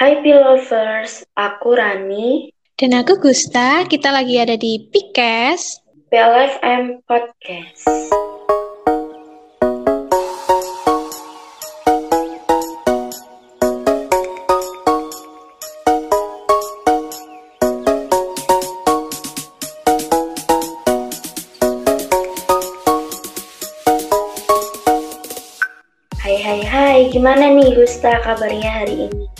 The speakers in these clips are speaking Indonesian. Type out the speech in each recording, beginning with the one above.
Hai Pilovers, aku Rani. Dan aku Gusta, kita lagi ada di Pikes PLFM Podcast. Hai hai hai, gimana nih Gusta kabarnya hari ini?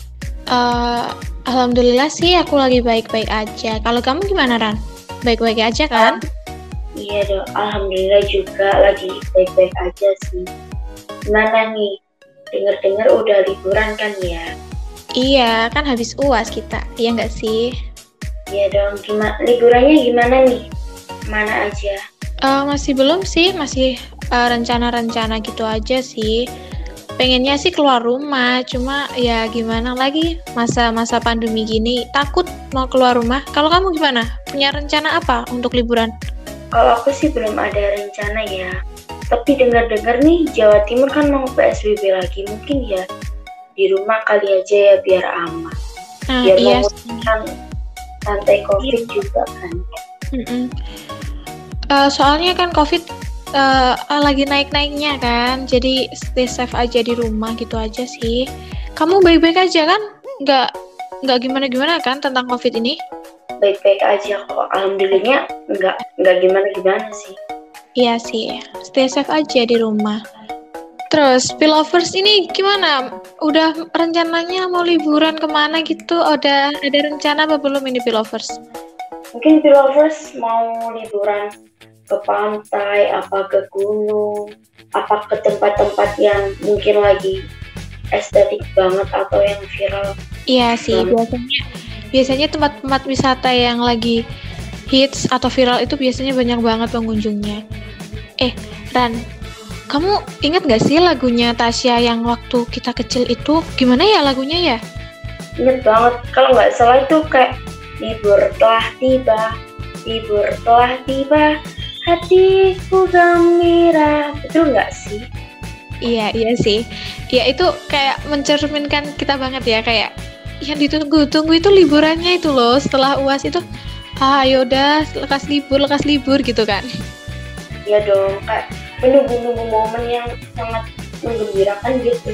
Uh, Alhamdulillah sih aku lagi baik-baik aja. Kalau kamu gimana Ran? Baik-baik aja kan? Iya dong, Alhamdulillah juga lagi baik-baik aja sih. Gimana nih? Dengar-dengar udah liburan kan ya? Iya, kan habis uas kita, iya nggak sih? Iya dong, gimana liburannya gimana nih? Mana aja? Uh, masih belum sih, masih uh, rencana-rencana gitu aja sih pengennya sih keluar rumah. Cuma ya gimana lagi masa-masa pandemi gini takut mau keluar rumah. Kalau kamu gimana? Punya rencana apa untuk liburan? Kalau aku sih belum ada rencana ya. Tapi dengar-dengar nih Jawa Timur kan mau PSBB lagi. Mungkin ya di rumah kali aja ya biar aman. Nah, biar iya. memutuskan santai covid iya. juga kan. Mm -mm. Uh, soalnya kan covid uh, lagi naik-naiknya kan. Jadi stay safe aja di rumah gitu aja sih. Kamu baik-baik aja kan? Nggak nggak gimana-gimana kan tentang covid ini? Baik-baik aja kok. Alhamdulillahnya nggak nggak gimana-gimana sih. Iya sih. Stay safe aja di rumah. Terus, Pilovers ini gimana? Udah rencananya mau liburan ke mana gitu? Ada ada rencana apa belum ini Pilovers? Mungkin Pilovers mau liburan ke pantai, apa ke gunung, apa ke tempat-tempat yang mungkin lagi estetik banget atau yang viral. Iya sih, hmm. biasanya biasanya tempat-tempat wisata yang lagi hits atau viral itu biasanya banyak banget pengunjungnya. Eh, Ran, kamu ingat gak sih lagunya Tasya yang waktu kita kecil itu? Gimana ya lagunya ya? Ingat banget, kalau nggak salah itu kayak libur telah tiba, libur telah tiba, hatiku gembira. Betul nggak sih? Iya iya sih. Ya itu kayak mencerminkan kita banget ya kayak yang ditunggu-tunggu itu liburannya itu loh. Setelah uas itu ah yaudah lekas libur lekas libur gitu kan. Iya dong kayak menunggu-nunggu momen yang sangat menggembirakan gitu.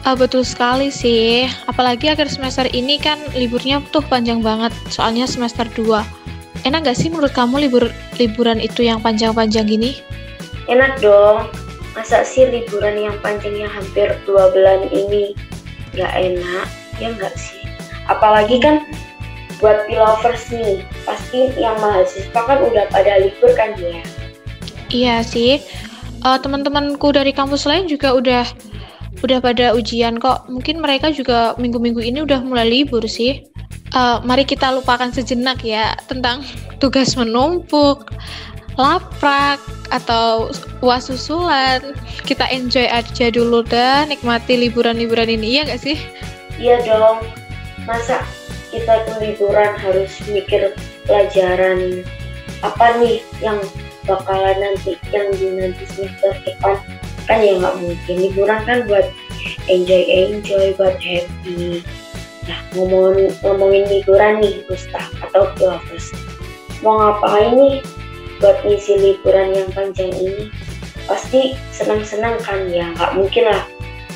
Ah, betul sekali sih. Apalagi akhir semester ini kan liburnya tuh panjang banget. Soalnya semester 2 enak gak sih menurut kamu libur liburan itu yang panjang-panjang gini? Enak dong. Masa sih liburan yang panjangnya hampir dua bulan ini gak enak? Ya nggak sih? Apalagi kan buat pilovers nih, pasti yang mahasiswa kan udah pada libur kan ya? Iya sih. Uh, teman-temanku dari kampus lain juga udah udah pada ujian kok. Mungkin mereka juga minggu-minggu ini udah mulai libur sih uh, mari kita lupakan sejenak ya tentang tugas menumpuk, laprak atau uas susulan. Kita enjoy aja dulu dah, nikmati liburan-liburan ini, iya gak sih? Iya dong. Masa kita tuh liburan harus mikir pelajaran apa nih yang bakalan nanti yang di nanti semester depan kan ya nggak mungkin liburan kan buat enjoy enjoy buat happy Nah, ngomongin, ngomongin liburan nih, Gustaf atau Pilatus. Mau ngapain nih buat ngisi liburan yang panjang ini? Pasti senang-senang kan ya, nggak mungkin lah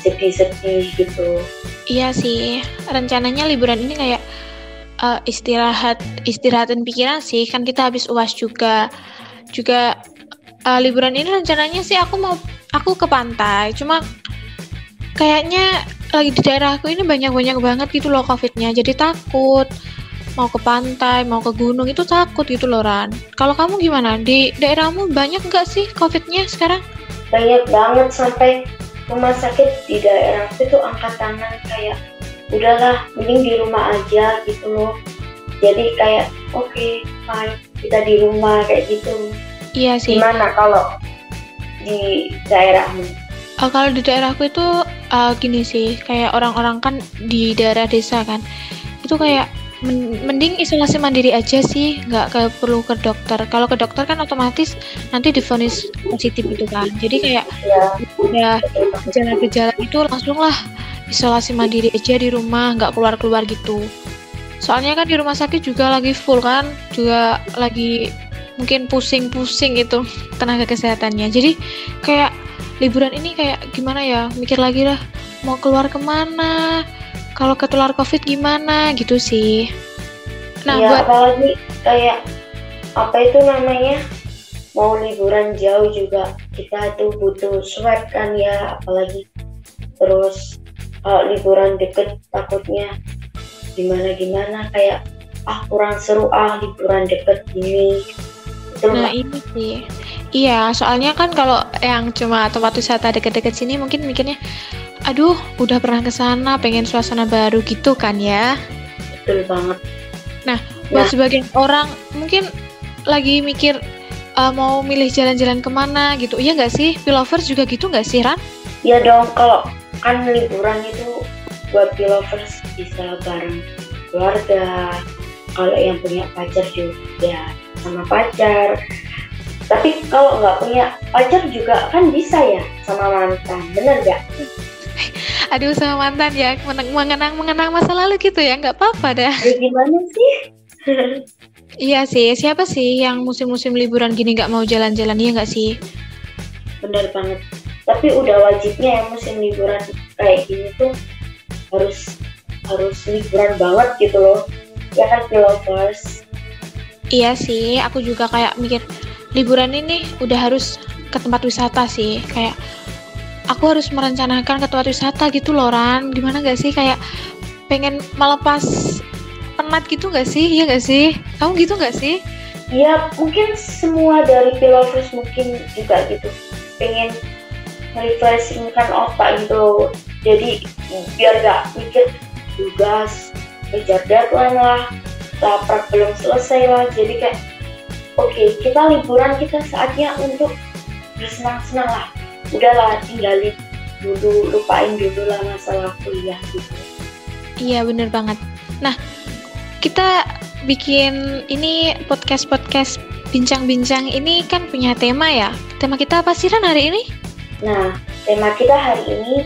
sedih-sedih gitu. Iya sih, rencananya liburan ini kayak uh, istirahat, istirahatin pikiran sih. Kan kita habis uas juga, juga uh, liburan ini rencananya sih aku mau aku ke pantai. Cuma kayaknya lagi di daerahku ini banyak-banyak banget gitu loh covidnya. Jadi takut. Mau ke pantai mau ke gunung itu takut gitu loh Ran. Kalau kamu gimana? Di daerahmu banyak nggak sih covidnya sekarang? Banyak banget sampai rumah sakit di daerah itu angkat tangan kayak udahlah mending di rumah aja gitu loh. Jadi kayak oke okay, fine kita di rumah kayak gitu. Iya sih. Gimana kalau di daerahmu Uh, kalau di daerahku itu uh, gini sih, kayak orang-orang kan di daerah desa kan, itu kayak mending isolasi mandiri aja sih, nggak ke, perlu ke dokter. Kalau ke dokter kan otomatis nanti difonis positif itu kan. Jadi kayak ya gejala-gejala itu langsung lah isolasi mandiri aja di rumah nggak keluar keluar gitu soalnya kan di rumah sakit juga lagi full kan juga lagi mungkin pusing-pusing itu tenaga kesehatannya jadi kayak liburan ini kayak gimana ya? Mikir lagi lah mau keluar ke mana? Kalau ketular covid gimana? Gitu sih. Nah ya, buat apalagi kayak apa itu namanya? Mau liburan jauh juga. Kita tuh butuh swab kan ya apalagi terus kalau liburan deket takutnya gimana gimana kayak ah kurang seru ah liburan deket gini. Itu nah ini sih iya soalnya kan kalau yang cuma tempat wisata deket-deket sini mungkin mikirnya aduh udah pernah ke sana pengen suasana baru gitu kan ya? Betul banget. Nah buat nah. sebagian orang mungkin lagi mikir uh, mau milih jalan-jalan ke mana? gitu. Iya nggak sih? Pilovers juga gitu nggak sih Ran? Iya dong kalau kan liburan itu buat pilovers bisa bareng keluarga kalau yang punya pacar juga sama pacar tapi kalau nggak punya pacar juga kan bisa ya sama mantan bener gak? aduh sama mantan ya mengenang mengenang masa lalu gitu ya nggak apa-apa dah. Ya, gimana sih? Iya sih siapa sih yang musim-musim liburan gini nggak mau jalan-jalan ya nggak sih? Benar banget. Tapi udah wajibnya ya musim liburan kayak gini tuh harus harus liburan banget gitu loh. Ya kan lovers iya sih aku juga kayak mikir liburan ini udah harus ke tempat wisata sih. Kayak aku harus merencanakan ke tempat wisata gitu loh Ran. Gimana gak sih? Kayak pengen melepas penat gitu gak sih? Iya gak sih? Kamu gitu gak sih? Ya mungkin semua dari pilovers mungkin juga gitu. Pengen refreshingkan otak gitu. Jadi biar gak mikir tugas kejar deadline lah laprak belum selesai lah. Jadi kayak oke okay, kita liburan kita saatnya untuk bersenang-senang lah. Udahlah tinggalin dulu lupain dulu lah masalah kuliah gitu. Iya bener banget. Nah kita bikin ini podcast podcast bincang-bincang ini kan punya tema ya. Tema kita apa sih Ran hari ini? Nah tema kita hari ini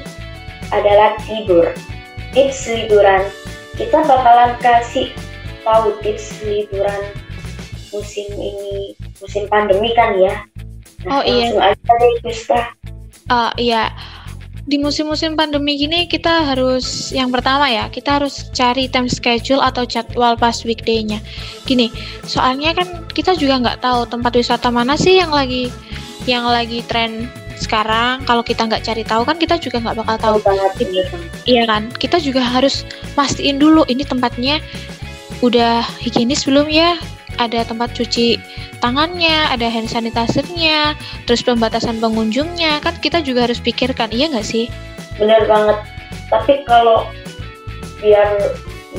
adalah tidur tips liburan. Kita bakalan kasih tahu tips liburan musim ini musim pandemi kan ya. Nah, oh iya. langsung aja deh Krista uh, iya. Di musim-musim pandemi gini kita harus yang pertama ya kita harus cari time schedule atau jadwal pas weekday-nya. Gini soalnya kan kita juga nggak tahu tempat wisata mana sih yang lagi yang lagi tren sekarang. Kalau kita nggak cari tahu kan kita juga nggak bakal tahu. Banget iya kan? Kita juga harus pastiin dulu ini tempatnya udah higienis belum ya ada tempat cuci tangannya, ada hand sanitizer-nya, terus pembatasan pengunjungnya, kan kita juga harus pikirkan, iya nggak sih? Bener banget. Tapi kalau biar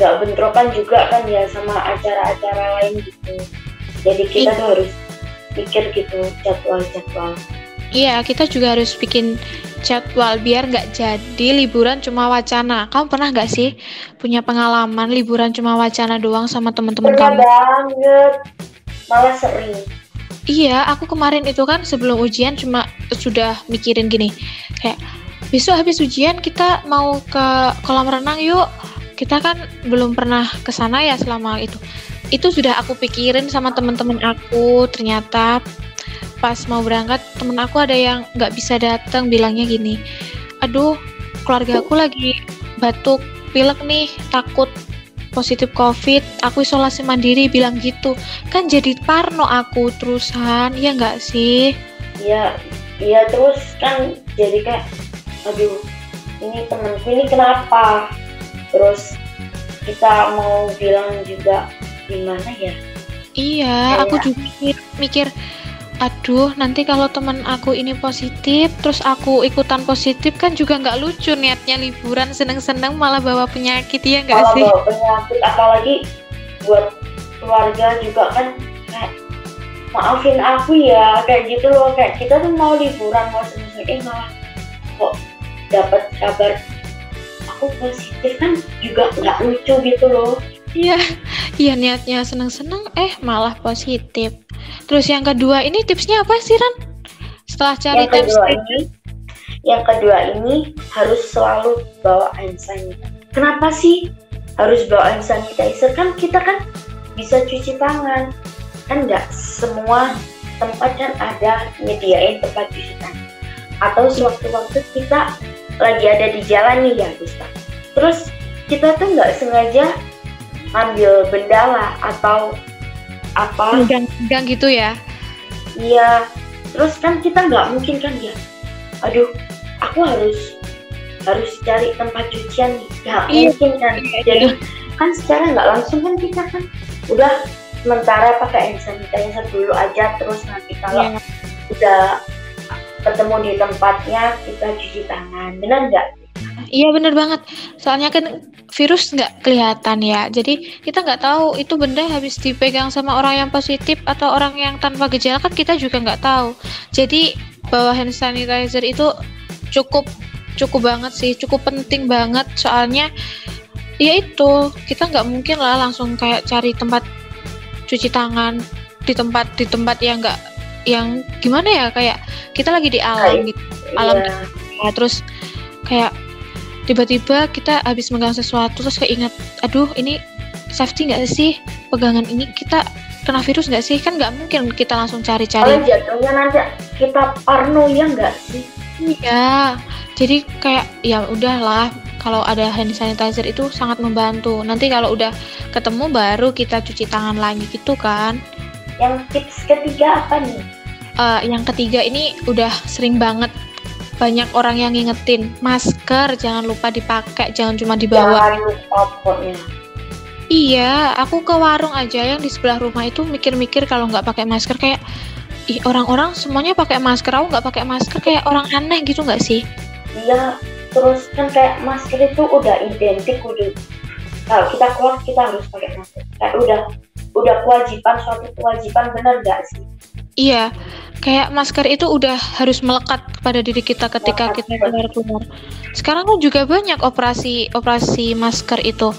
nggak bentrokan juga kan ya sama acara-acara lain gitu. Jadi kita tuh harus pikir gitu jadwal-jadwal. Iya, kita juga harus bikin jadwal biar nggak jadi liburan cuma wacana. Kamu pernah nggak sih punya pengalaman liburan cuma wacana doang sama teman-teman kamu? banget, malah sering. Iya, aku kemarin itu kan sebelum ujian cuma sudah mikirin gini, kayak besok habis ujian kita mau ke kolam renang yuk. Kita kan belum pernah ke sana ya selama itu. Itu sudah aku pikirin sama teman-teman aku. Ternyata pas mau berangkat temen aku ada yang nggak bisa datang bilangnya gini aduh keluarga aku lagi batuk pilek nih takut positif covid aku isolasi mandiri bilang gitu. Kan jadi parno aku terusan ya nggak sih? Iya iya terus kan jadi kayak aduh ini temenku ini kenapa? Terus kita mau bilang juga gimana ya? Iya Kayak... aku juga mikir, mikir aduh nanti kalau teman aku ini positif terus aku ikutan positif kan juga nggak lucu niatnya liburan seneng-seneng malah bawa penyakit ya nggak sih? bawa penyakit apalagi buat keluarga juga kan kayak maafin aku ya kayak gitu loh. Kayak kita tuh mau liburan mau seneng eh malah kok dapat kabar aku positif kan juga nggak lucu gitu loh. Iya iya niatnya seneng-seneng eh malah positif Terus yang kedua ini tipsnya apa sih Ran? Setelah cari yang kedua ini, yang kedua ini harus selalu bawa hand sanitizer. Kenapa sih harus bawa hand sanitizer? Kan kita kan bisa cuci tangan. Kan nggak semua tempat kan ada nyediain tempat cuci tangan. Atau sewaktu-waktu kita lagi ada di jalan nih ya Gusta. Terus kita tuh nggak sengaja ambil benda lah atau apa? Gang, gitu ya? Iya. Terus kan kita nggak mungkin kan ya aduh aku harus harus cari tempat cucian nih ya iya. mungkin kan iya, jadi iya. kan secara nggak langsung kan kita kan udah sementara pakai hand sanitizer dulu aja terus nanti kalau iya. udah ketemu di tempatnya kita cuci tangan benar nggak Iya bener banget. Soalnya kan virus nggak kelihatan ya. Jadi kita nggak tahu itu benda habis dipegang sama orang yang positif atau orang yang tanpa gejala kan kita juga nggak tahu. Jadi bawa hand sanitizer itu cukup cukup banget sih, cukup penting banget soalnya ya itu kita nggak mungkin lah langsung kayak cari tempat cuci tangan di tempat di tempat yang nggak yang gimana ya kayak kita lagi di alam gitu alam iya. terus kayak tiba-tiba kita habis megang sesuatu terus keinget aduh ini safety nggak sih? Pegangan ini kita kena virus nggak sih? Kan nggak mungkin kita langsung cari-cari. Kalau jatuhnya nanti kita parno ya nggak sih? Iya. Jadi kayak ya udahlah kalau ada hand sanitizer itu sangat membantu. Nanti kalau udah ketemu baru kita cuci tangan lagi gitu kan. Yang tips ketiga apa nih? Uh, yang ketiga ini udah sering banget banyak orang yang ngingetin masker jangan lupa dipakai jangan cuma dibawa. Jangan lupa pokoknya. Iya aku ke warung aja yang di sebelah rumah itu mikir-mikir kalau nggak pakai masker kayak ih orang-orang semuanya pakai masker aku nggak pakai masker kayak orang aneh gitu nggak sih? Iya terus kan kayak masker itu udah identik udah kalau kita keluar kita harus pakai masker. Kayak udah udah kewajiban suatu kewajiban bener nggak sih Iya, kayak masker itu udah harus melekat kepada diri kita ketika kita keluar-keluar. Sekarang kan juga banyak operasi operasi masker itu.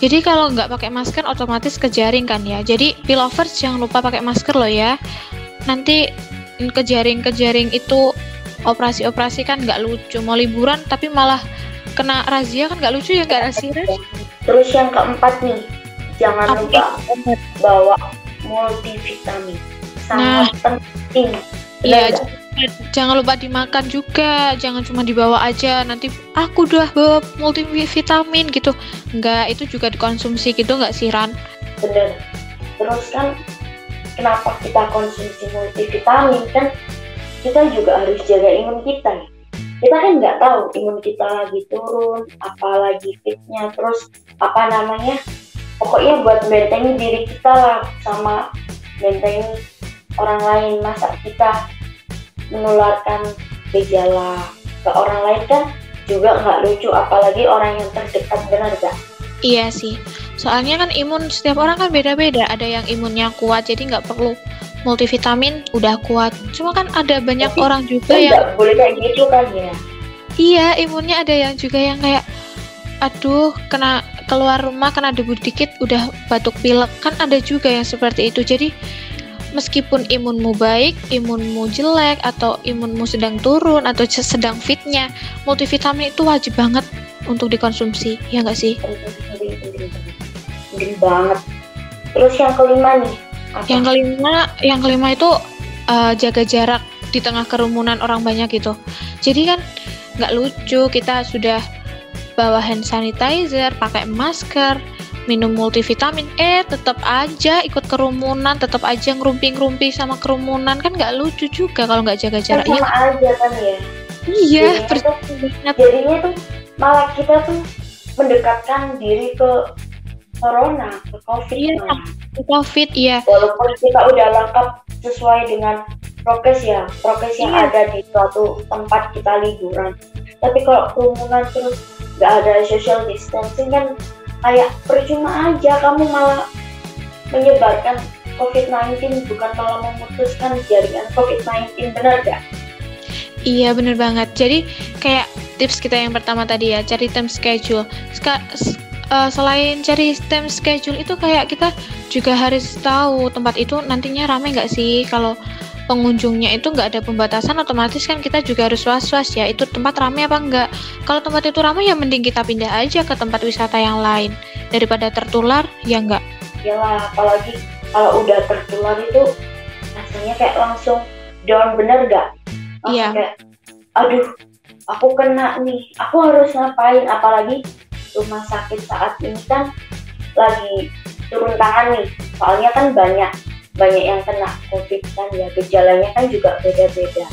Jadi kalau nggak pakai masker otomatis kejaring kan ya. Jadi pilovers jangan lupa pakai masker loh ya. Nanti kejaring-kejaring itu operasi-operasi kan nggak lucu. Mau liburan tapi malah kena razia kan nggak lucu ya nggak razia. Terus yang keempat nih, jangan lupa bawa multivitamin sangat nah, penting. Iya, jangan lupa dimakan juga, jangan cuma dibawa aja. Nanti aku udah bawa multivitamin gitu. Enggak, itu juga dikonsumsi gitu enggak sih Ran? Bener. Terus kan kenapa kita konsumsi multivitamin kan kita juga harus jaga imun kita ya. Kita kan nggak tahu imun kita lagi turun, apalagi fitnya, terus apa namanya, pokoknya buat bentengin diri kita lah sama bentengin orang lain masa kita menularkan gejala ke orang lain kan juga nggak lucu apalagi orang yang terdekat benar gak? Iya sih, soalnya kan imun setiap orang kan beda-beda. Ada yang imunnya kuat jadi nggak perlu multivitamin udah kuat. Cuma kan ada banyak Tapi, orang juga yang nggak boleh kayak gitu kan ya? Iya, imunnya ada yang juga yang kayak aduh kena keluar rumah kena debu dikit udah batuk pilek kan ada juga yang seperti itu. Jadi meskipun imunmu baik, imunmu jelek, atau imunmu sedang turun, atau sedang fitnya, multivitamin itu wajib banget untuk dikonsumsi, ya nggak sih? Penting banget. Terus yang kelima nih? Apa? Yang kelima, yang kelima itu uh, jaga jarak di tengah kerumunan orang banyak gitu. Jadi kan nggak lucu kita sudah bawa hand sanitizer, pakai masker, minum multivitamin. Eh tetap aja ikut kerumunan tetap aja ngerumpi-ngerumpi sama kerumunan. Kan nggak lucu juga kalau nggak jaga jarak. Kan sama ya aja kan ya? Iya jadinya, jadinya tuh malah kita tuh mendekatkan diri ke corona ke covid iya, ke covid iya. Walaupun kita udah lengkap sesuai dengan prokes ya. Prokes yang iya. ada di suatu tempat kita liburan. Tapi kalau kerumunan terus nggak ada social distancing kan kayak percuma aja kamu malah menyebarkan COVID-19 bukan malah memutuskan jaringan COVID-19 benar gak? Iya bener banget. Jadi kayak tips kita yang pertama tadi ya cari time schedule. Ska, uh, selain cari time schedule itu kayak kita juga harus tahu tempat itu nantinya rame nggak sih kalau pengunjungnya itu nggak ada pembatasan otomatis kan kita juga harus was-was ya itu tempat ramai apa enggak kalau tempat itu ramai ya mending kita pindah aja ke tempat wisata yang lain daripada tertular ya enggak Yalah, apalagi kalau udah tertular itu rasanya kayak langsung down bener gak? Iya. kayak, aduh, aku kena nih, aku harus ngapain? Apalagi rumah sakit saat ini kan lagi turun tangan nih, soalnya kan banyak banyak yang kena covid kan ya gejalanya kan juga beda-beda.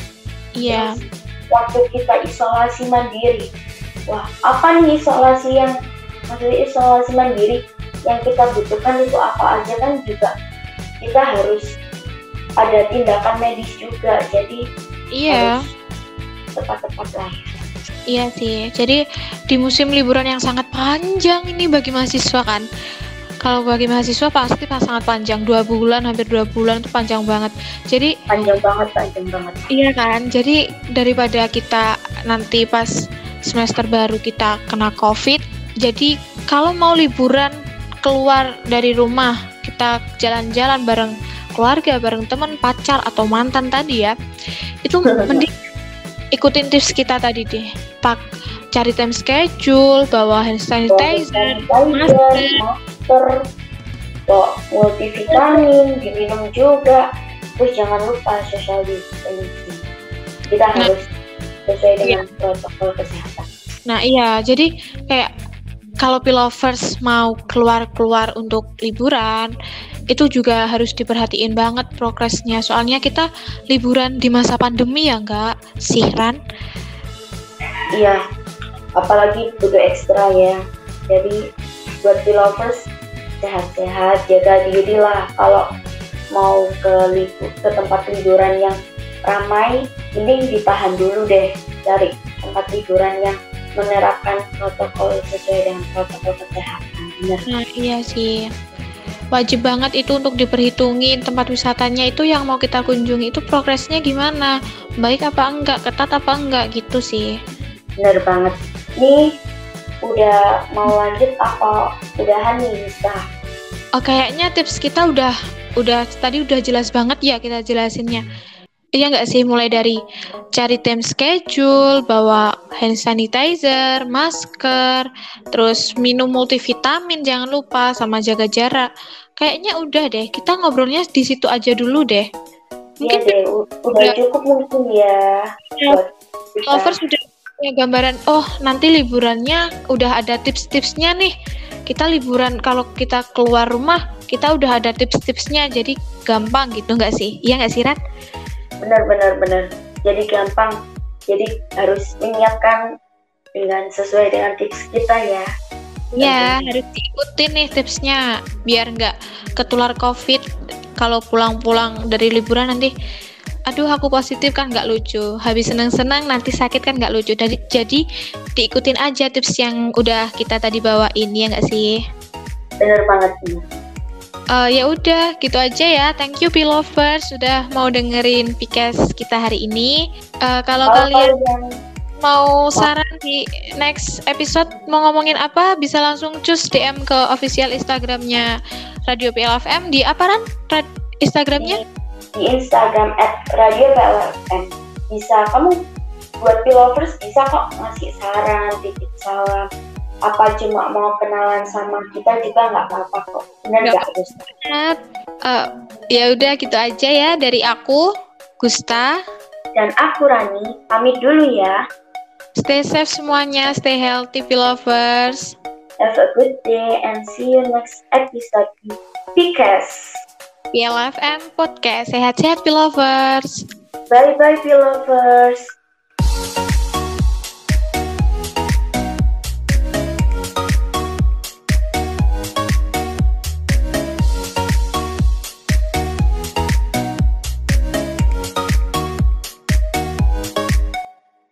iya Terus, waktu kita isolasi mandiri, wah apa nih isolasi yang maksudnya isolasi mandiri yang kita butuhkan itu apa aja kan juga kita harus ada tindakan medis juga jadi iya harus tepat-tepat lah ya. Iya sih. Jadi di musim liburan yang sangat panjang ini bagi mahasiswa kan. Kalau bagi mahasiswa pasti pas sangat panjang, dua bulan hampir dua bulan itu panjang banget. Jadi panjang banget panjang banget iya kan. Jadi daripada kita nanti pas semester baru kita kena covid, jadi kalau mau liburan keluar dari rumah kita jalan-jalan bareng keluarga, bareng teman, pacar atau mantan tadi ya, itu mending ikutin tips kita tadi deh. Pak cari time schedule, bawa hand sanitizer, sanitizer masker bawa multivitamin diminum juga terus jangan lupa social distancing kita Nah. harus sesuai dengan protokol kesehatan Nah iya, jadi kayak kalau pilovers mau keluar-keluar untuk liburan, itu juga harus diperhatiin banget progresnya. Soalnya kita liburan di masa pandemi ya enggak sih, Ran? Iya, apalagi butuh ekstra ya. Jadi buat lovers sehat-sehat, jaga diri lah. Kalau mau ke libu- ke tempat liburan yang ramai, mending ditahan dulu deh cari tempat liburan yang menerapkan protokol sesuai dengan protokol kesehatan. Benar. Nah iya sih. Wajib banget itu untuk diperhitungin tempat wisatanya itu yang mau kita kunjungi itu progresnya gimana, baik apa enggak, ketat apa enggak gitu sih. Bener banget. Nih udah mau lanjut apa udahan nih bisa? Oh, kayaknya tips kita udah udah tadi udah jelas banget ya kita jelasinnya. Iya nggak sih mulai dari cari time schedule, bawa hand sanitizer, masker, terus minum multivitamin jangan lupa sama jaga jarak. Kayaknya udah deh, kita ngobrolnya di situ aja dulu deh. Iya Mungkin deh, u- udah udah- cukup mungkin ya Ya, kita. lovers sudah punya gambaran, oh nanti liburannya udah ada tips-tipsnya nih. Kita liburan kalau kita keluar rumah, kita udah ada tips-tipsnya, jadi gampang gitu nggak sih? Iya nggak sih, Rat? benar benar benar jadi gampang jadi harus menyiapkan dengan sesuai dengan tips kita ya Iya, harus diikutin nih tipsnya biar nggak ketular COVID kalau pulang-pulang dari liburan nanti aduh aku positif kan nggak lucu. Habis seneng-seneng nanti sakit kan nggak lucu. Jadi, jadi diikutin aja tips yang udah kita tadi bawain ya nggak sih? Benar banget benar Eh, ya udah gitu aja ya. Thank you Pilovers sudah mau dengerin podcast kita hari ini. Eh, kalau kalian mau saran di next episode mau ngomongin apa bisa langsung cus DM ke official Instagramnya Radio PLFM di apa Ran? Rad- Instagramnya? Di Instagram at Radio PLFM bisa kamu buat pilovers bisa kok ngasih saran titip salam. Apa cuma mau kenalan sama kita juga nggak apa-apa kok. Benar Nggak Gus Nah, eh, ya udah gitu aja ya dari aku Gusta. dan aku Rani pamit dulu ya. Stay safe semuanya, stay healthy Pilovers. have a good day and see you next episode. Di Pikas PLFM Podcast. Sehat-sehat Pilovers. bye bye pilovers